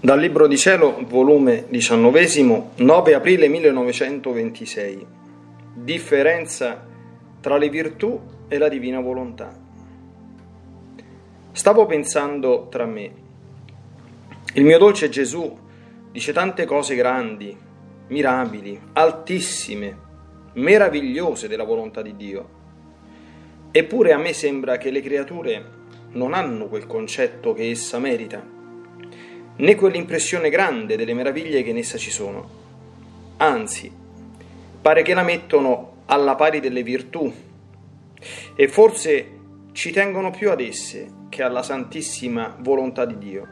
Dal Libro di Cielo, volume 19, 9 aprile 1926. Differenza tra le virtù e la divina volontà. Stavo pensando tra me. Il mio dolce Gesù dice tante cose grandi, mirabili, altissime, meravigliose della volontà di Dio. Eppure a me sembra che le creature non hanno quel concetto che essa merita né quell'impressione grande delle meraviglie che in essa ci sono. Anzi, pare che la mettono alla pari delle virtù e forse ci tengono più ad esse che alla santissima volontà di Dio.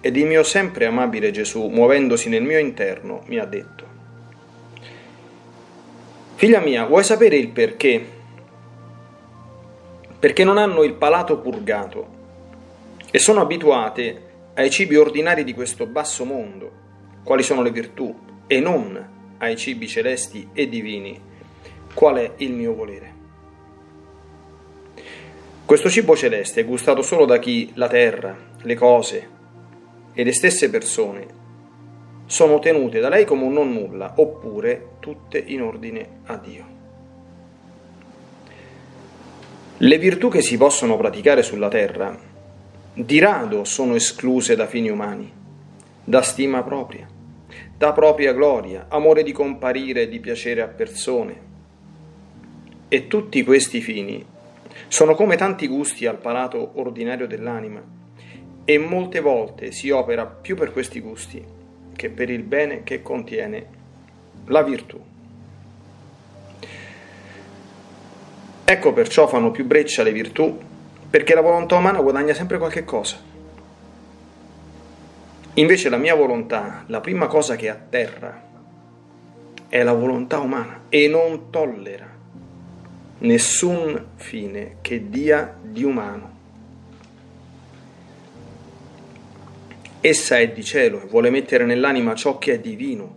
Ed il mio sempre amabile Gesù, muovendosi nel mio interno, mi ha detto, Figlia mia, vuoi sapere il perché? Perché non hanno il palato purgato e sono abituate ai cibi ordinari di questo basso mondo, quali sono le virtù, e non ai cibi celesti e divini, qual è il mio volere. Questo cibo celeste è gustato solo da chi la terra, le cose e le stesse persone sono tenute da lei come un non nulla, oppure tutte in ordine a Dio. Le virtù che si possono praticare sulla terra di rado sono escluse da fini umani, da stima propria, da propria gloria, amore di comparire e di piacere a persone. E tutti questi fini sono come tanti gusti al palato ordinario dell'anima e molte volte si opera più per questi gusti che per il bene che contiene la virtù. Ecco perciò fanno più breccia le virtù perché la volontà umana guadagna sempre qualche cosa. Invece la mia volontà, la prima cosa che atterra, è la volontà umana e non tollera nessun fine che dia di umano. Essa è di cielo e vuole mettere nell'anima ciò che è divino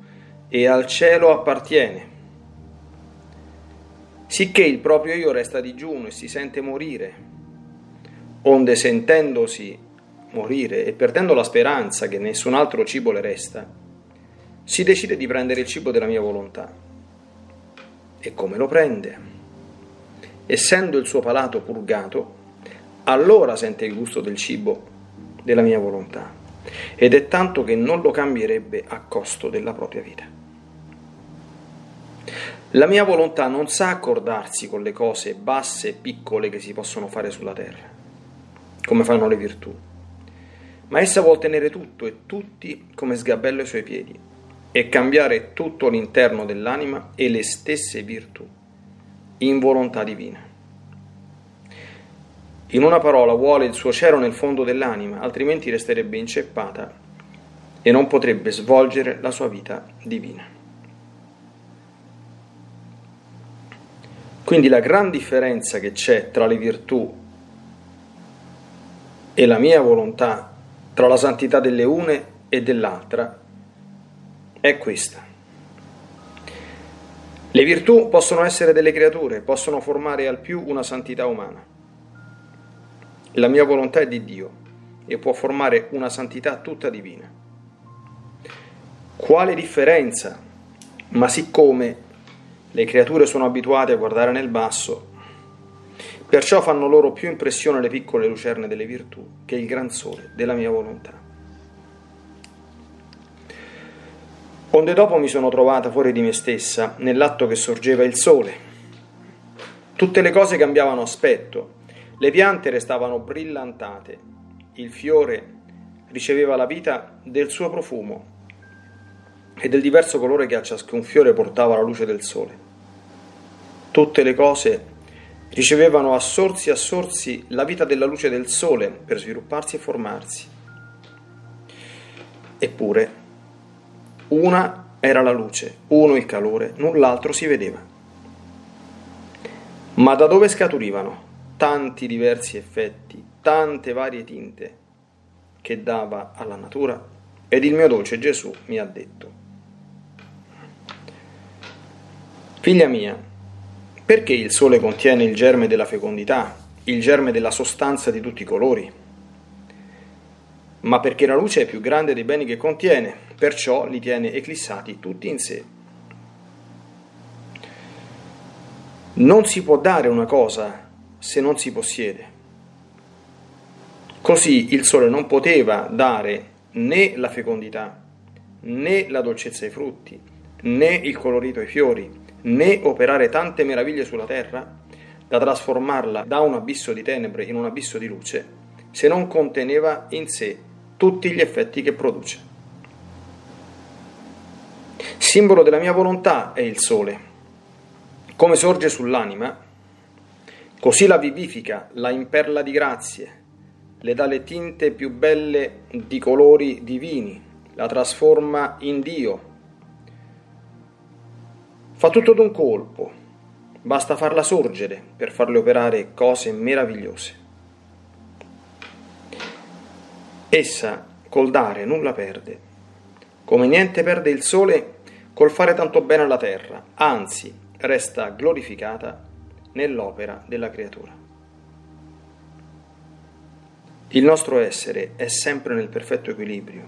e al cielo appartiene. Sicché il proprio io resta digiuno e si sente morire onde sentendosi morire e perdendo la speranza che nessun altro cibo le resta, si decide di prendere il cibo della mia volontà. E come lo prende? Essendo il suo palato purgato, allora sente il gusto del cibo della mia volontà ed è tanto che non lo cambierebbe a costo della propria vita. La mia volontà non sa accordarsi con le cose basse e piccole che si possono fare sulla terra come fanno le virtù. Ma essa vuol tenere tutto e tutti come sgabello ai suoi piedi e cambiare tutto l'interno dell'anima e le stesse virtù in volontà divina. In una parola vuole il suo cielo nel fondo dell'anima, altrimenti resterebbe inceppata e non potrebbe svolgere la sua vita divina. Quindi la gran differenza che c'è tra le virtù e la mia volontà tra la santità delle une e dell'altra è questa. Le virtù possono essere delle creature, possono formare al più una santità umana. La mia volontà è di Dio e può formare una santità tutta divina. Quale differenza? Ma siccome le creature sono abituate a guardare nel basso, Perciò fanno loro più impressione le piccole lucerne delle virtù che il gran sole della mia volontà. Onde dopo mi sono trovata fuori di me stessa, nell'atto che sorgeva il sole. Tutte le cose cambiavano aspetto, le piante restavano brillantate, il fiore riceveva la vita del suo profumo e del diverso colore che a ciascun fiore portava la luce del sole. Tutte le cose ricevevano a sorsi a sorsi la vita della luce del sole per svilupparsi e formarsi. Eppure, una era la luce, uno il calore, null'altro si vedeva. Ma da dove scaturivano tanti diversi effetti, tante varie tinte che dava alla natura? Ed il mio dolce Gesù mi ha detto, Figlia mia, perché il sole contiene il germe della fecondità, il germe della sostanza di tutti i colori? ma perché la luce è più grande dei beni che contiene, perciò li tiene eclissati tutti in sé. Non si può dare una cosa se non si possiede. Così il sole non poteva dare né la fecondità, né la dolcezza ai frutti, né il colorito ai fiori, né operare tante meraviglie sulla terra, da trasformarla da un abisso di tenebre in un abisso di luce, se non conteneva in sé tutti gli effetti che produce. Simbolo della mia volontà è il sole come sorge sull'anima, così la vivifica, la imperla di grazie, le dà le tinte più belle di colori divini, la trasforma in Dio. Fa tutto d'un colpo, basta farla sorgere per farle operare cose meravigliose. Essa col dare nulla perde, come niente perde il sole col fare tanto bene alla terra, anzi resta glorificata nell'opera della creatura. Il nostro essere è sempre nel perfetto equilibrio,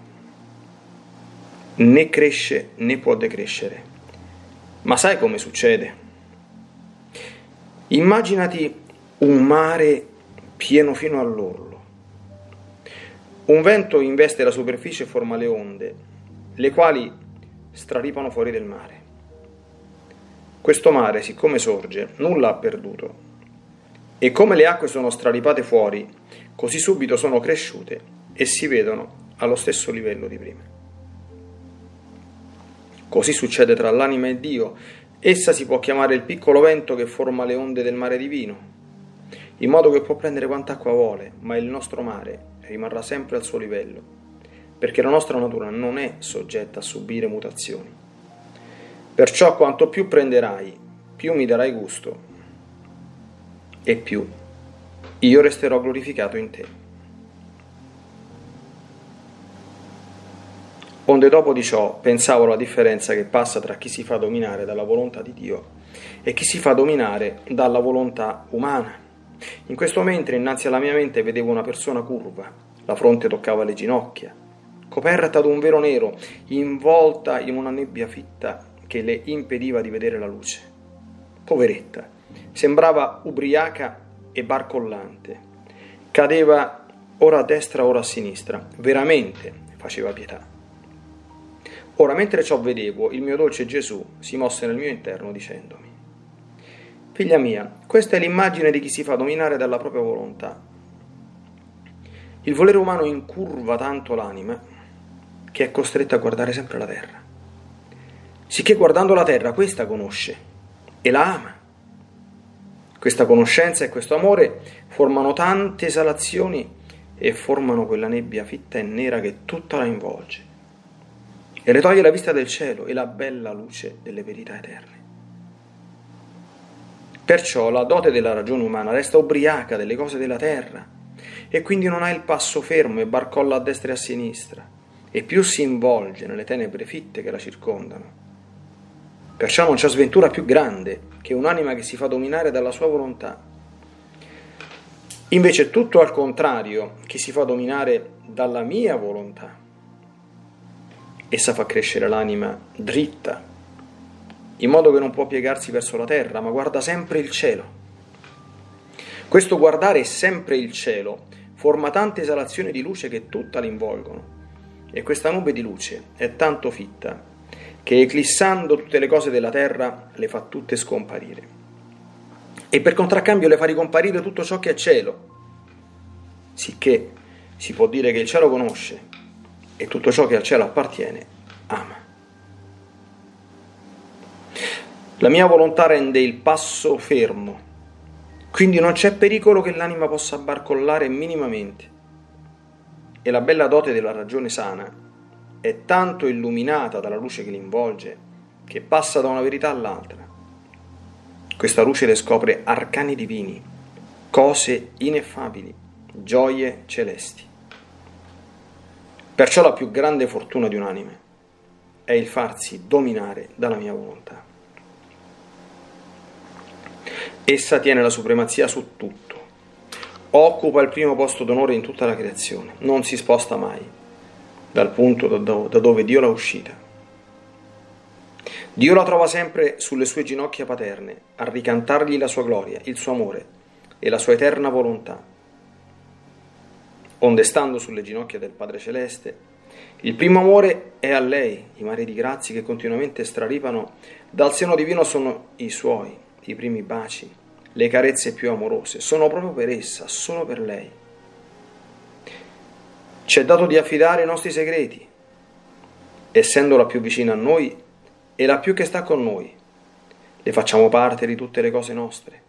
né cresce né può decrescere. Ma sai come succede? Immaginati un mare pieno fino all'orlo. Un vento investe la superficie e forma le onde, le quali straripano fuori del mare. Questo mare, siccome sorge, nulla ha perduto. E come le acque sono straripate fuori, così subito sono cresciute e si vedono allo stesso livello di prima. Così succede tra l'anima e Dio. Essa si può chiamare il piccolo vento che forma le onde del mare divino, in modo che può prendere quanta acqua vuole, ma il nostro mare rimarrà sempre al suo livello, perché la nostra natura non è soggetta a subire mutazioni. Perciò quanto più prenderai, più mi darai gusto, e più io resterò glorificato in te. Onde dopo di ciò pensavo alla differenza che passa tra chi si fa dominare dalla volontà di Dio e chi si fa dominare dalla volontà umana. In questo mentre innanzi alla mia mente vedevo una persona curva, la fronte toccava le ginocchia, coperta da un velo nero, involta in una nebbia fitta che le impediva di vedere la luce. Poveretta, sembrava ubriaca e barcollante. Cadeva ora a destra, ora a sinistra. Veramente faceva pietà. Ora, mentre ciò vedevo, il mio dolce Gesù si mosse nel mio interno dicendomi, Figlia mia, questa è l'immagine di chi si fa dominare dalla propria volontà. Il volere umano incurva tanto l'anima che è costretta a guardare sempre la terra sicché guardando la terra questa conosce e la ama. Questa conoscenza e questo amore formano tante esalazioni e formano quella nebbia fitta e nera che tutta la involge e le toglie la vista del cielo e la bella luce delle verità eterne. Perciò la dote della ragione umana resta ubriaca delle cose della terra e quindi non ha il passo fermo e barcolla a destra e a sinistra e più si involge nelle tenebre fitte che la circondano Perciò non c'è sventura più grande che un'anima che si fa dominare dalla sua volontà. Invece tutto al contrario, chi si fa dominare dalla mia volontà. Essa fa crescere l'anima dritta, in modo che non può piegarsi verso la terra, ma guarda sempre il cielo. Questo guardare sempre il cielo forma tante esalazioni di luce che tutta l'involgono. E questa nube di luce è tanto fitta che eclissando tutte le cose della terra le fa tutte scomparire. E per contraccambio le fa ricomparire tutto ciò che è cielo, sicché si può dire che il cielo conosce e tutto ciò che al cielo appartiene ama. La mia volontà rende il passo fermo, quindi non c'è pericolo che l'anima possa barcollare minimamente. E la bella dote della ragione sana è tanto illuminata dalla luce che l'involge che passa da una verità all'altra. Questa luce le scopre arcani divini, cose ineffabili, gioie celesti. Perciò la più grande fortuna di un'anima è il farsi dominare dalla mia volontà. Essa tiene la supremazia su tutto. occupa il primo posto d'onore in tutta la creazione, non si sposta mai dal punto da dove Dio l'ha uscita. Dio la trova sempre sulle sue ginocchia paterne, a ricantargli la sua gloria, il suo amore e la sua eterna volontà. Onde stando sulle ginocchia del Padre Celeste, il primo amore è a lei, i mari di grazie che continuamente straripano dal seno divino sono i suoi, i primi baci, le carezze più amorose, sono proprio per essa, solo per lei. Ci è dato di affidare i nostri segreti, essendo la più vicina a noi e la più che sta con noi. Le facciamo parte di tutte le cose nostre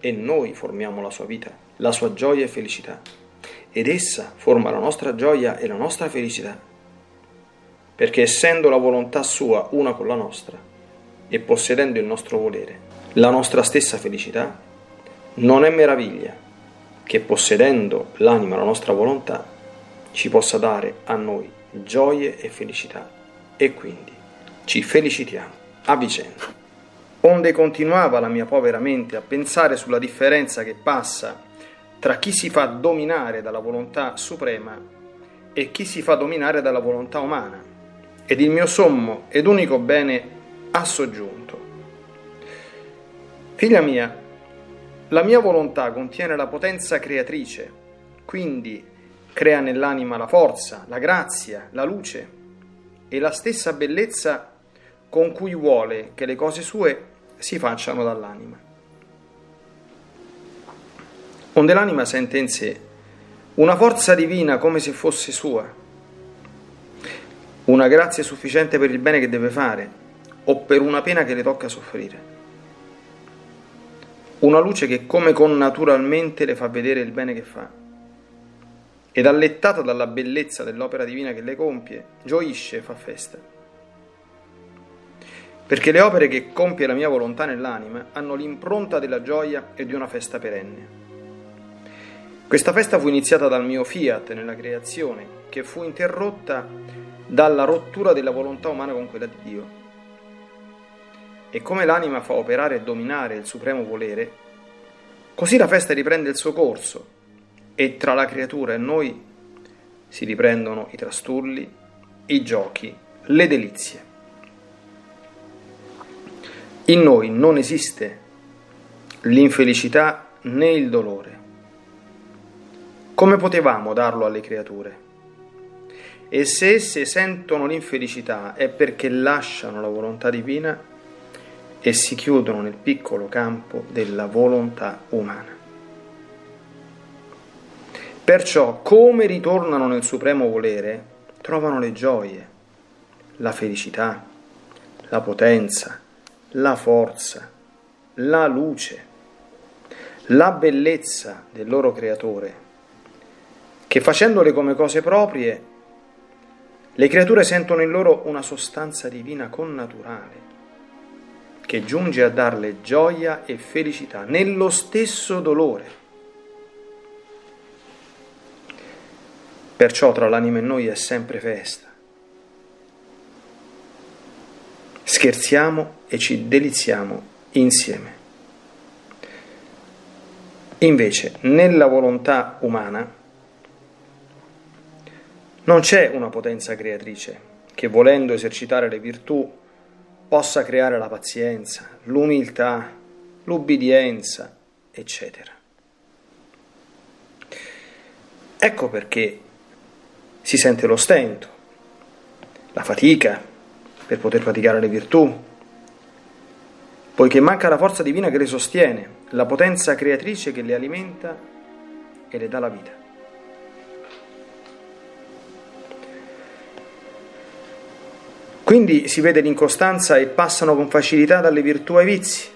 e noi formiamo la sua vita, la sua gioia e felicità. Ed essa forma la nostra gioia e la nostra felicità. Perché essendo la volontà sua una con la nostra e possedendo il nostro volere, la nostra stessa felicità, non è meraviglia che possedendo l'anima la nostra volontà ci possa dare a noi gioie e felicità. E quindi ci felicitiamo. A vicenda. Onde continuava la mia povera mente a pensare sulla differenza che passa tra chi si fa dominare dalla volontà suprema e chi si fa dominare dalla volontà umana ed il mio sommo ed unico bene ha soggiunto. Figlia mia, la mia volontà contiene la potenza creatrice, quindi crea nell'anima la forza, la grazia, la luce e la stessa bellezza con cui vuole che le cose sue si facciano dall'anima. Onde l'anima sente in sé una forza divina come se fosse sua una grazia sufficiente per il bene che deve fare o per una pena che le tocca soffrire. Una luce che come connaturalmente le fa vedere il bene che fa. Ed allettata dalla bellezza dell'opera divina che le compie, gioisce e fa festa. Perché le opere che compie la mia volontà nell'anima hanno l'impronta della gioia e di una festa perenne. Questa festa fu iniziata dal mio fiat nella creazione, che fu interrotta dalla rottura della volontà umana con quella di Dio. E come l'anima fa operare e dominare il supremo volere, così la festa riprende il suo corso e tra la creatura e noi si riprendono i trastulli, i giochi, le delizie. In noi non esiste l'infelicità né il dolore. Come potevamo darlo alle creature? e se esse sentono l'infelicità è perché lasciano la volontà divina e si chiudono nel piccolo campo della volontà umana. Perciò, come ritornano nel supremo volere, trovano le gioie, la felicità, la potenza, la forza, la luce, la bellezza del loro creatore, che facendole come cose proprie le creature sentono in loro una sostanza divina connaturale che giunge a darle gioia e felicità nello stesso dolore. Perciò tra l'anima e noi è sempre festa. Scherziamo e ci deliziamo insieme. Invece, nella volontà umana, non c'è una potenza creatrice che volendo esercitare le virtù possa creare la pazienza, l'umiltà, l'ubbidienza, eccetera. Ecco perché si sente lo stento, la fatica per poter praticare le virtù, poiché manca la forza divina che le sostiene, la potenza creatrice che le alimenta e le dà la vita. Quindi si vede l'incostanza e passano con facilità dalle virtù ai vizi,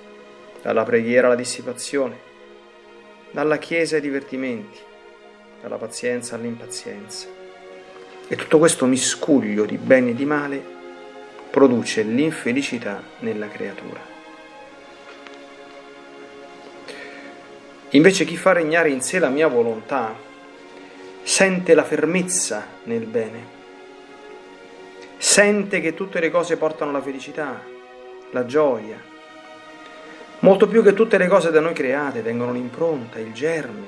dalla preghiera alla dissipazione, dalla chiesa ai divertimenti, dalla pazienza all'impazienza. E tutto questo miscuglio di bene e di male produce l'infelicità nella creatura. Invece chi fa regnare in sé la mia volontà sente la fermezza nel bene sente che tutte le cose portano la felicità, la gioia. Molto più che tutte le cose da noi create vengono l'impronta, il germe,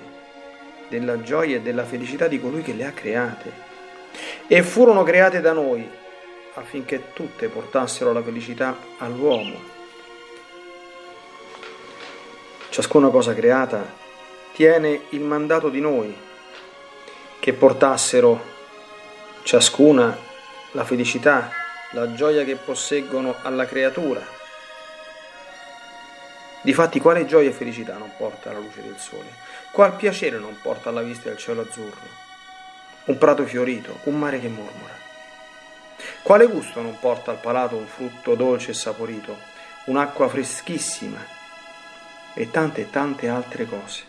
della gioia e della felicità di colui che le ha create. E furono create da noi affinché tutte portassero la felicità all'uomo. Ciascuna cosa creata tiene il mandato di noi che portassero ciascuna la felicità, la gioia che posseggono alla creatura. Difatti, quale gioia e felicità non porta la luce del sole? Qual piacere non porta alla vista del cielo azzurro? Un prato fiorito, un mare che mormora. Quale gusto non porta al palato un frutto dolce e saporito, un'acqua freschissima e tante e tante altre cose?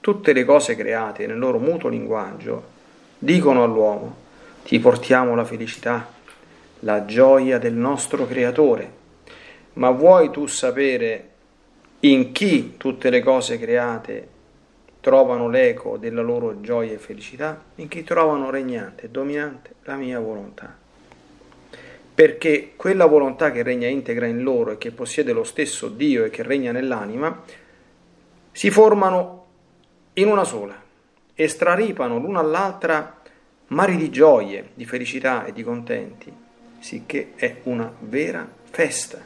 Tutte le cose create nel loro mutuo linguaggio dicono all'uomo, ti portiamo la felicità, la gioia del nostro Creatore. Ma vuoi tu sapere in chi tutte le cose create trovano l'eco della loro gioia e felicità? In chi trovano regnante e dominante la mia volontà. Perché quella volontà che regna integra in loro e che possiede lo stesso Dio e che regna nell'anima, si formano in una sola e straripano l'una all'altra mari di gioie, di felicità e di contenti, sicché è una vera festa.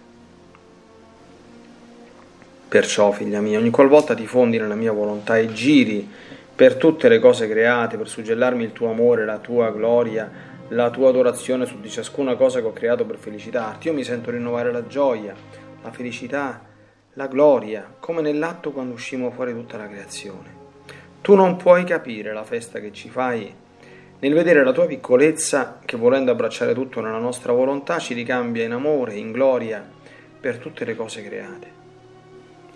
Perciò, figlia mia, ogni qualvolta ti fondi nella mia volontà e giri per tutte le cose create, per suggellarmi il tuo amore, la tua gloria, la tua adorazione su di ciascuna cosa che ho creato per felicitarti, io mi sento rinnovare la gioia, la felicità, la gloria, come nell'atto quando uscimo fuori tutta la creazione. Tu non puoi capire la festa che ci fai nel vedere la tua piccolezza che volendo abbracciare tutto nella nostra volontà ci ricambia in amore, in gloria per tutte le cose create.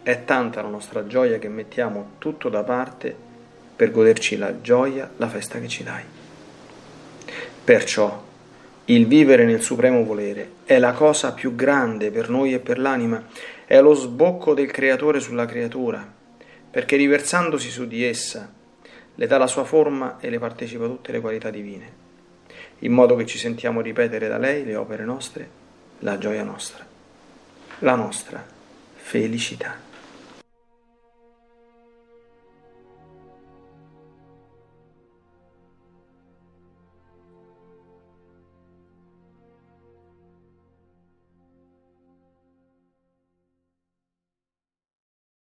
È tanta la nostra gioia che mettiamo tutto da parte per goderci la gioia, la festa che ci dai. Perciò il vivere nel supremo volere è la cosa più grande per noi e per l'anima, è lo sbocco del creatore sulla creatura perché riversandosi su di essa le dà la sua forma e le partecipa tutte le qualità divine, in modo che ci sentiamo ripetere da lei le opere nostre, la gioia nostra, la nostra felicità.